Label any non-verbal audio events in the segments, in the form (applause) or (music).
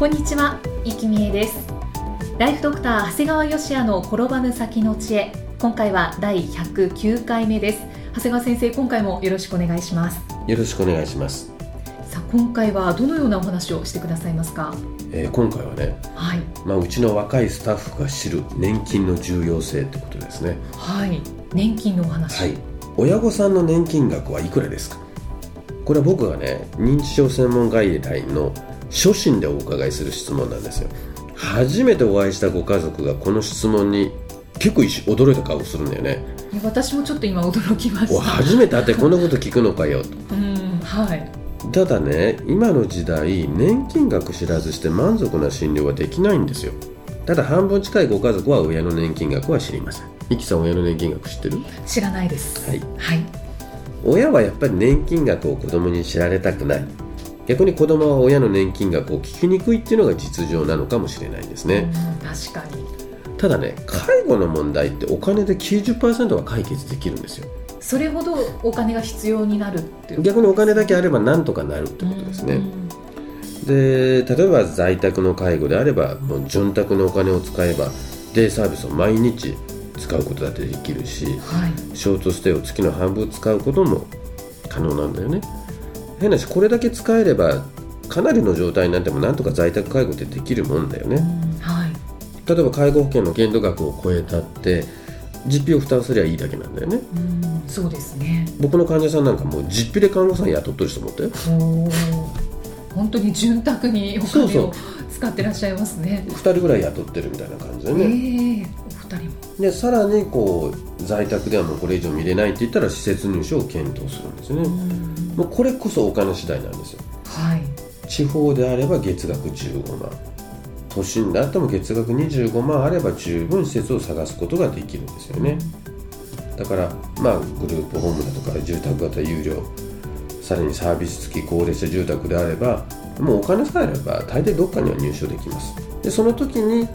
こんにちは、いきみえです。ライフドクター長谷川芳也の転ばぬ先の知恵。今回は第109回目です。長谷川先生今回もよろしくお願いします。よろしくお願いします。さあ今回はどのようなお話をしてくださいますか？えー今回はね、はい。まあ、うちの若いスタッフが知る年金の重要性ってことですね。はい。年金のお話。はい。親御さんの年金額はいくらですか？これは僕がね、認知症専門外来の初診でお伺いする質問なんですよ。初めてお会いしたご家族がこの質問に結構驚いた顔するんだよね。私もちょっと今驚きました。お初めて会ってこんなこと聞くのかよと。うんはい。ただね今の時代年金額知らずして満足な診療はできないんですよ。ただ半分近いご家族は親の年金額は知りません。イキさん親の年金額知ってる？知らないです。はい。はい。親はやっぱり年金額を子供に知られたくない逆に子供は親の年金額を聞きにくいっていうのが実情なのかもしれないですね、うん確かに。ただね介護の問題ってお金で90%は解決できるんですよ。それほどお金が必要になるっていう逆にお金だけあればなんとかなるってことですね、うん。で例えば在宅の介護であればもう潤沢のお金を使えばデイサービスを毎日使うことだってできるしはい。ショートステイを月の半分使うことも可能なんだよね変なしこれだけ使えればかなりの状態になってもなんとか在宅介護ってできるもんだよね。うんはい。例えば介護保険の限度額を超えたって実費を負担すりゃいいだけなんだよね。うんそうですね。僕の患者さんなんかもう実費で看護師さん雇ってる人もったよ。本当に潤沢にお金を使ってらっしゃいますね。2人ぐらい雇ってるみたいな感じでえね、えお二人も。でさらにこう在宅ではもうこれ以上見れないって言ったら施設入所を検討するんですね、うんもうこれこそお金次第なんですよ。はい。地方であれば月額15万都心であっても月額25万あれば十分施設を探すことができるんですよね。だからまあグループホームだとか住宅型有料さらにサービス付き高齢者住宅であればもうお金さえあれば大抵どっかには入所できます。でその時に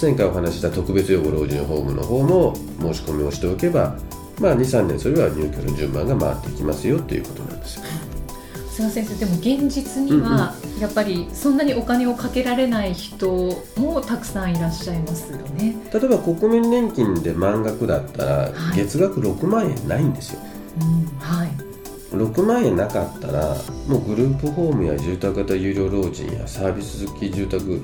前回お話しした特別養護老人ホームの方も申し込みをしておけばまあ23年それは入居の順番が回っていきますよということなんですよすみませんでも現実にはやっぱりそんなにお金をかけられない人もたくさんいらっしゃいますよね。例えば国民年金で満額だったらはい月額6万円ないんですよ、うん、はい。6万円なかったらもうグループホームや住宅型有料老人やサービス付き住宅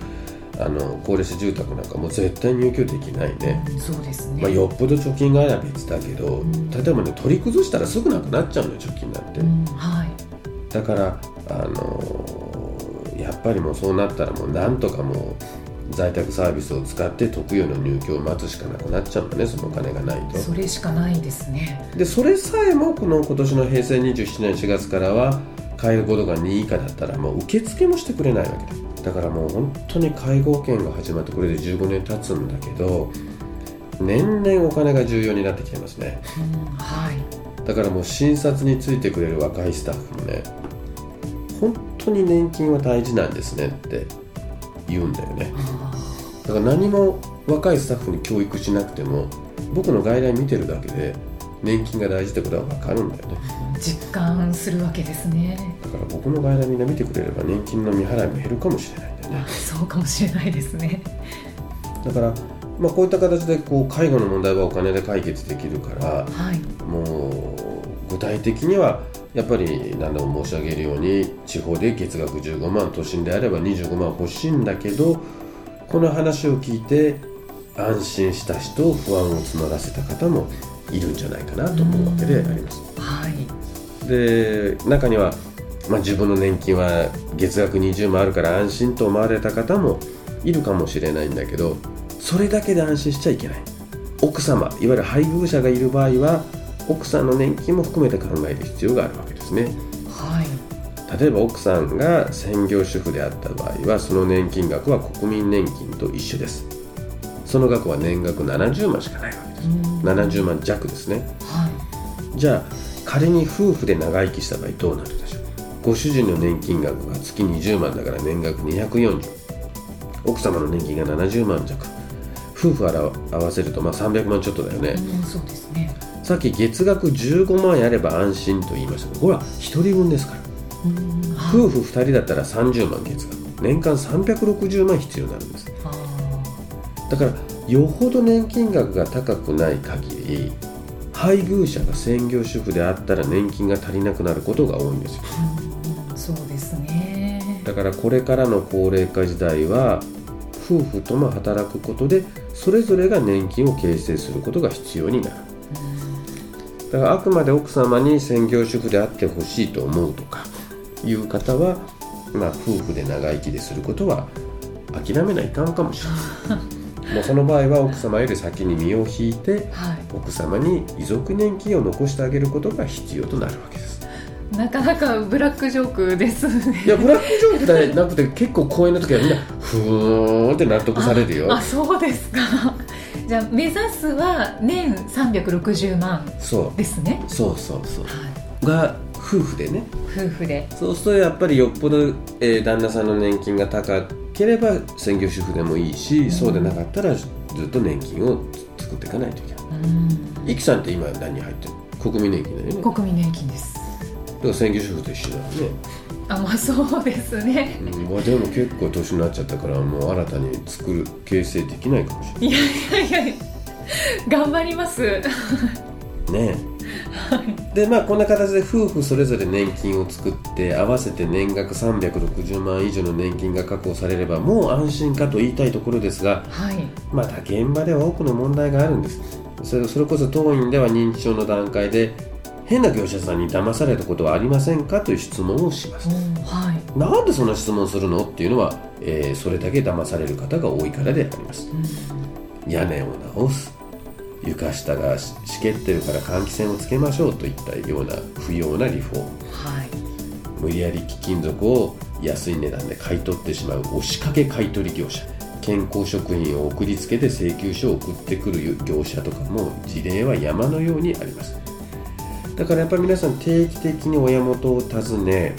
あの高齢者住宅なんかもう絶対入居できないね、うんそうですね。まあ、よっぽど貯金があれば別だけど、ん例えばね取り崩したらすぐなくなっちゃうのよ貯金なんて、うん、はい。だからあのーやっぱりもうそうなったらもうなんとかもう在宅サービスを使って特養の入居を待つしかなくなっちゃうんだねそのお金がないとそれしかないですね。でそれさえもこの今年の平成27年4月からは介護度が2以下だったらもう受付もしてくれないわけだだからもう本当に介護保険が始まってこれで15年経つんだけど年々お金が重要になってきてますね。うん、はい。だからもう診察についてくれる若いスタッフもね本当に年金は大事なんですねって言うんだよね。あだから何も若いスタッフに教育しなくても僕の外来見てるだけで年金が大事ってことは分かるんだよねー実感するわけですね。だから僕の外来みんな見てくれれば年金の未払いも減るかもしれないんだよねそうかもしれないですね。だから、まあ、こういった形でこう介護の問題はお金で解決できるからはい。もう具体的にはやっぱり何度も申し上げるように地方で月額15万都心であれば25万欲しいんだけどこの話を聞いて安心した人不安を募らせた方もいるんじゃないかなと思うわけであります。はい。で中には、まあ、自分の年金は月額20万あるから安心と思われた方もいるかもしれないんだけどそれだけで安心しちゃいけない。奥様いわゆる配偶者がいる場合は奥さんの年金も含めて考える必要があるわけですね。はい。例えば奥さんが専業主婦であった場合はその年金額は国民年金と一緒です。その額は年額70万しかないわけ。です70万弱ですね。はい。じゃあ仮に夫婦で長生きした場合どうなるでしょう？ご主人の年金額が月20万だから年額240奥様の年金が70万弱。夫婦合わせるとまあ300万ちょっとだよね、うんそうですね。さっき月額15万やれば安心と言いましたけどこれは1人分ですから。うん。はい夫婦2人だったら30万月額。年間360万必要になるんです。あだからよほど年金額が高くない限り配偶者が専業主婦であったら年金が足りなくなることが多いんですよ。ーうんそうですね。だからこれからの高齢化時代は夫婦とも働くことでそれぞれが年金を形成することが必要になる。だからあくまで奥様に専業主婦であってほしいと思うとかいう方は、まあ、夫婦で長生きですることは諦めないかんかもしれない (laughs) もうその場合は奥様より先に身を引いてはい。奥様に遺族年金を残してあげることが必要となるわけです。なかなかブラックジョークですね。いやブラックジョークじゃなくて結構講演の時はみんなふーんって納得されるよ。ああそうですか。じゃあ目指すは年360万そう。ですね。そうそうそう。はい。が夫婦でね。夫婦で。そうするとやっぱりよっぽど、えー旦那さんの年金が高ければ専業主婦でもいいし、ん。そうでなかったらずっと年金を作っていかないといけない。うん。さんって今何入ってる？国民年金だよね。だか国民年金です。ら専業主婦と一緒だよね、あまあそうですね。うん、まあでも結構年になっちゃったからもう新たに作る形成できないかもしれい。やいやいや頑張ります。ないね (laughs) でまあこんな形で夫婦それぞれ年金を作って合わせて年額360万以上の年金が確保されればもう安心かと言いたいところですがはい。また現場では多くの問題があるんです。それそれこそ当院では認知症の段階で変な業者さんに騙されたことはありませんかという質問をしますうんはい。なんでそんな質問するの？っていうのは、えーそれだけ騙される方が多いからであります。屋根を直す床下がししけってるから換気扇をつけましょうといったような不要なリフォーム。はい。無理やり貴金属を安い値段で買い取ってしまう押しかけ買取業者。健康食品を送りつけて請求書を送ってくる業者とかも事例は山のようにあります。だからやっぱり皆さん定期的に親元を訪ね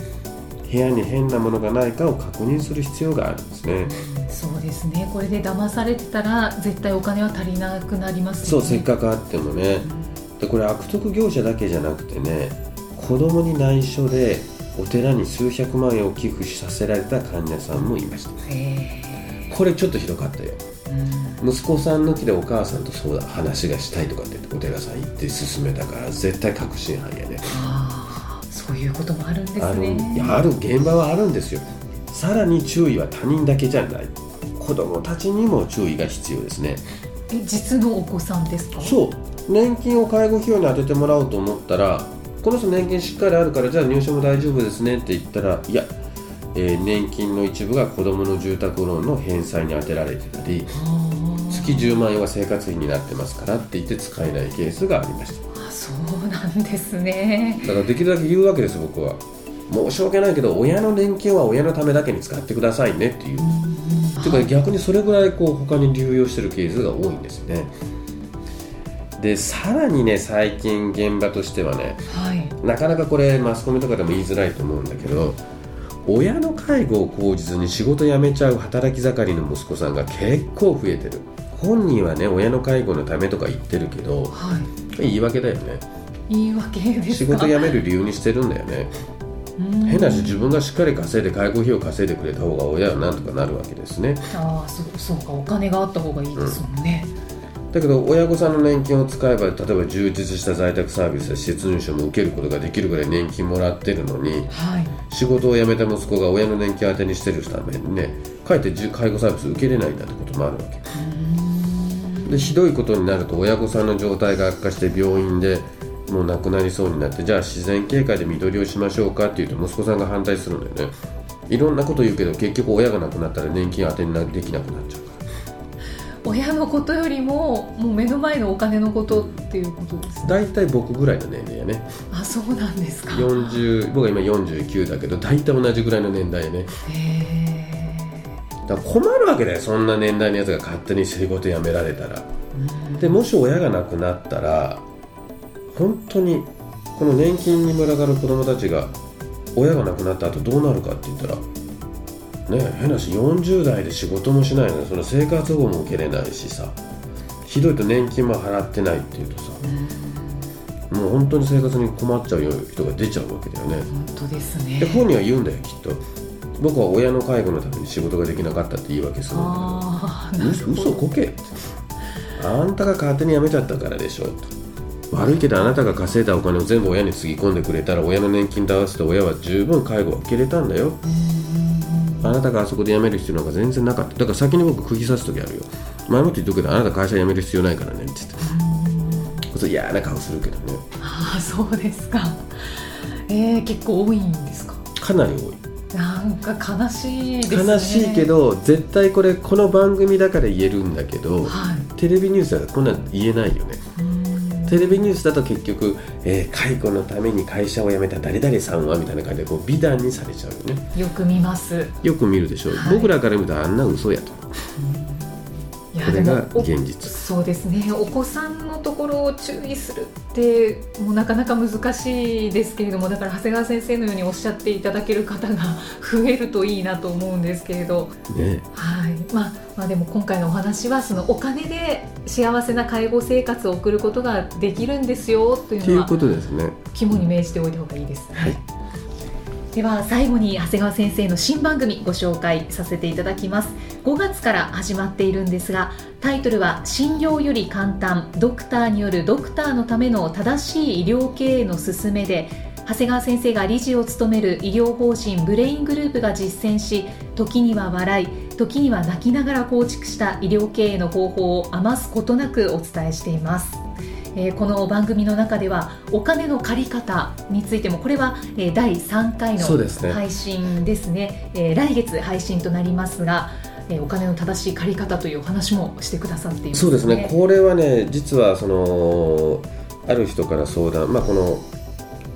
部屋に変なものがないかを確認する必要があるんですねそうですね。これで騙されてたら絶対お金は足りなくなりますそうせっかくあってもね。でこれ悪徳業者だけじゃなくてね子供に内緒でお寺に数百万円を寄付させられた患者さんもいました。へこれちょっとひどかったよ。えうん。息子さん抜きでお母さんとそうだ話がしたいとかってお寺さん行って勧めたから絶対確信犯やね。そういうこともあるんですね。ある現場はあるんですよ。さらに注意は他人だけじゃない子供たちにも注意が必要ですね。え実のお子さんですか？そう。年金を介護費用に充ててもらおうと思ったらこの人年金しっかりあるからじゃあ入所も大丈夫ですねって言ったらいや、えー年金の一部が子どもの住宅ローンの返済に充てられてたり月10万円は生活費になってますからって言って使えないケースがありました。あそうなんですね。だからできるだけ言うわけです僕は。申し訳ないけど親の年金は親のためだけに使ってくださいねっていうていうか逆にそれぐらいこう他に流用してるケースが多いんですね。でさらにね最近現場としてはねはい。なかなかこれマスコミとかでも言いづらいと思うんだけど親の介護を口実に仕事辞めちゃう働き盛りの息子さんが結構増えてる。本人はね親の介護のためとか言ってるけどはい。言い訳だよね。言い訳ですか？仕事辞める理由にしてるんだよね。うん変なし自分がしっかり稼いで介護費を稼いでくれた方が親はなんとかなるわけですね。ああそうそうかお金があった方がいいですもんね、だけど親御さんの年金を使えば例えば充実した在宅サービスや施設入所も受けることができるぐらい年金もらってるのにはい。仕事を辞めた息子が親の年金当てにしてるためにね。かえって介護サービス受けれないんだってこともあるわけ。でひどいことになると親御さんの状態が悪化して病院でもう亡くなりそうになってじゃあ自然経過で見取りをしましょうかって言うと息子さんが反対するんだよね。いろんなこと言うけど結局親が亡くなったら年金当てになできなくなっちゃうから。親のことよりももう目の前のお金のことっていうことですね大体僕ぐらいの年齢やね。あそうなんですか。40僕は今49だけど大体同じぐらいの年代やね。へだから困るわけだよそんな年代のやつが勝手に仕事辞められたら。でもし親が亡くなったら本当にこの年金に群がる子供たちが親が亡くなった後どうなるかって言ったらね変なし40代で仕事もしないのにその生活保護も受けれないしさひどいと年金も払ってないっていうとさもう本当に生活に困っちゃうような人が出ちゃうわけだよね。本当ですね。で本人は言うんだよきっと。僕は親の介護のために仕事ができなかったって言い訳するんだけど嘘嘘こけって。あんたが勝手に辞めちゃったからでしょと悪いけどあなたが稼いだお金を全部親につぎ込んでくれたら親の年金と合わせて親は十分介護を受けれたんだよ。あなたがあそこで辞める必要なんか全然なかった。だから先に僕釘刺す時あるよ。前もって言っとくけどあなた会社辞める必要ないからねって言って。こそ嫌な顔するけどね。ああそうですか。えー、結構多いんですか？かなり多い。なんか悲しいですね。悲しいけど絶対これこの番組だから言えるんだけどはい。テレビニュースだとこんなん言えないよね。うんテレビニュースだと結局、えー介護のために会社を辞めた誰々さんはみたいな感じでこう美談にされちゃうよね。よく見ます。よく見るでしょ、はい。僕らから見るとあんな嘘やと。いやこれが現実そうですね。お子さんのところを注意するってもうなかなか難しいですけれどもだから長谷川先生のようにおっしゃっていただける方が (laughs) 増えるといいなと思うんですけれど、ね。はい。まあまあ、でも今回のお話はそのお金で幸せな介護生活を送ることができるんですよというのはっていうことですね。肝に銘じておいた方がいいですね。はい。では最後に長谷川先生の新番組ご紹介させていただきます5月から始まっているんですがタイトルは診療より簡単ドクターによるドクターのための正しい医療経営の勧めで長谷川先生が理事を務める医療法人ブレイングループが実践し時には笑い時には泣きながら構築した医療経営の方法を余すことなくお伝えしています。えーこの番組の中ではお金の借り方についてもこれは、えー第3回のそうですね。配信ですね。えー来月配信となりますが、えーお金の正しい借り方というお話もしてくださっています、そうですね。これはね実はそのある人から相談まあこの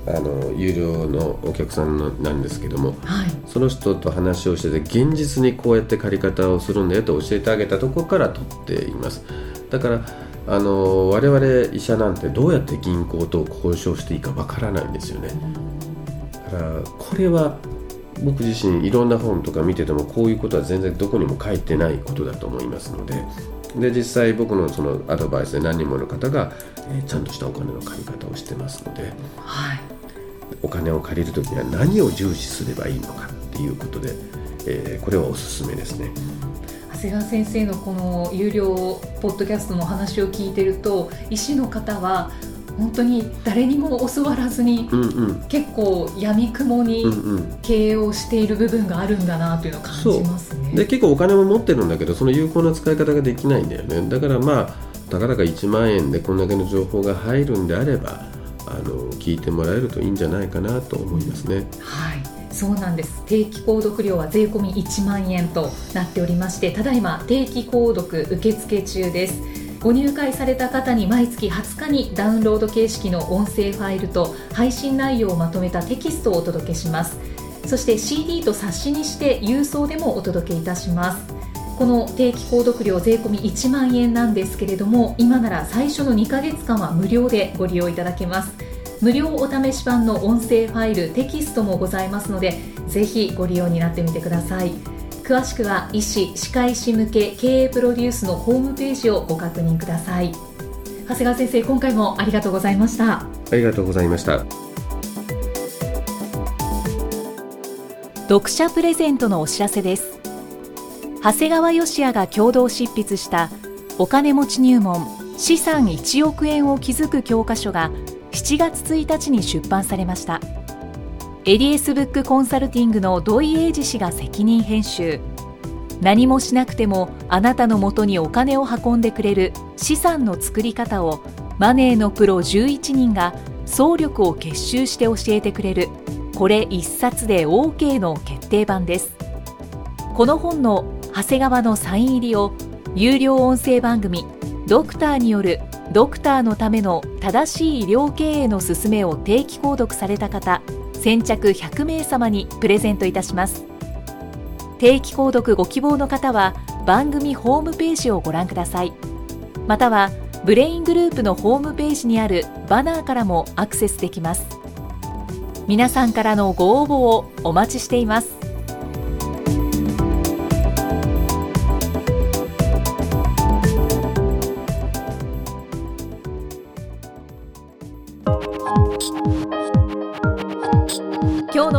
あの有料のお客さんのなんですけどもはい。その人と話をしてて現実にこうやって借り方をするんだよと教えてあげたところから取っています。だからあの我々医者なんてどうやって銀行と交渉していいかわからないんですよね。だからこれは僕自身いろんな本とか見ててもこういうことは全然どこにも書いてないことだと思いますので。で実際僕のそのアドバイスで何人もの方が、えーちゃんとしたお金の借り方をしてますので。はい。お金を借りるときには何を重視すればいいのかっていうことで、えーこれはおすすめですね。長谷川先生のこの有料ポッドキャストのお話を聞いてると医師の方は本当に誰にも教わらずにうんうん結構闇雲にうんうん経営をしている部分があるんだなというのを感じますね。で結構お金も持ってるんだけどその有効な使い方ができないんだよねだからまあたかだか1万円でこんだけの情報が入るんであればあの聞いてもらえるといいんじゃないかなと思いますね。はい、そうなんです。定期購読料は税込み1万円となっておりまして、ただいま定期購読受付中です。ご入会された方に毎月20日にダウンロード形式の音声ファイルと配信内容をまとめたテキストをお届けします。そして CD と冊子にして郵送でもお届けいたします。この定期購読料税込み1万円なんですけれども今なら最初の2ヶ月間は無料でご利用いただけます無料お試し版の音声ファイルテキストもございますのでぜひご利用になってみてください詳しくは医師・歯科医師向け経営プロデュースのホームページをご確認ください。長谷川先生今回もありがとうございました。ありがとうございました。読者プレゼントのお知らせです。長谷川義也が共同執筆したお金持ち入門資産1億円を築く教科書が7月1日に出版されましたエリエスブックコンサルティングの土井英二氏が責任編集。何もしなくてもあなたのもとにお金を運んでくれる資産の作り方をマネーのプロ11人が総力を結集して教えてくれる。これ一冊で OK の決定版です。この本の長谷川のサイン入りを有料音声番組ドクターによるドクターのための正しい医療経営の勧めを定期購読された方先着100名様にプレゼントいたします。定期購読ご希望の方は番組ホームページをご覧ください。またはブレイングループのホームページにあるバナーからもアクセスできます。皆さんからのご応募をお待ちしています。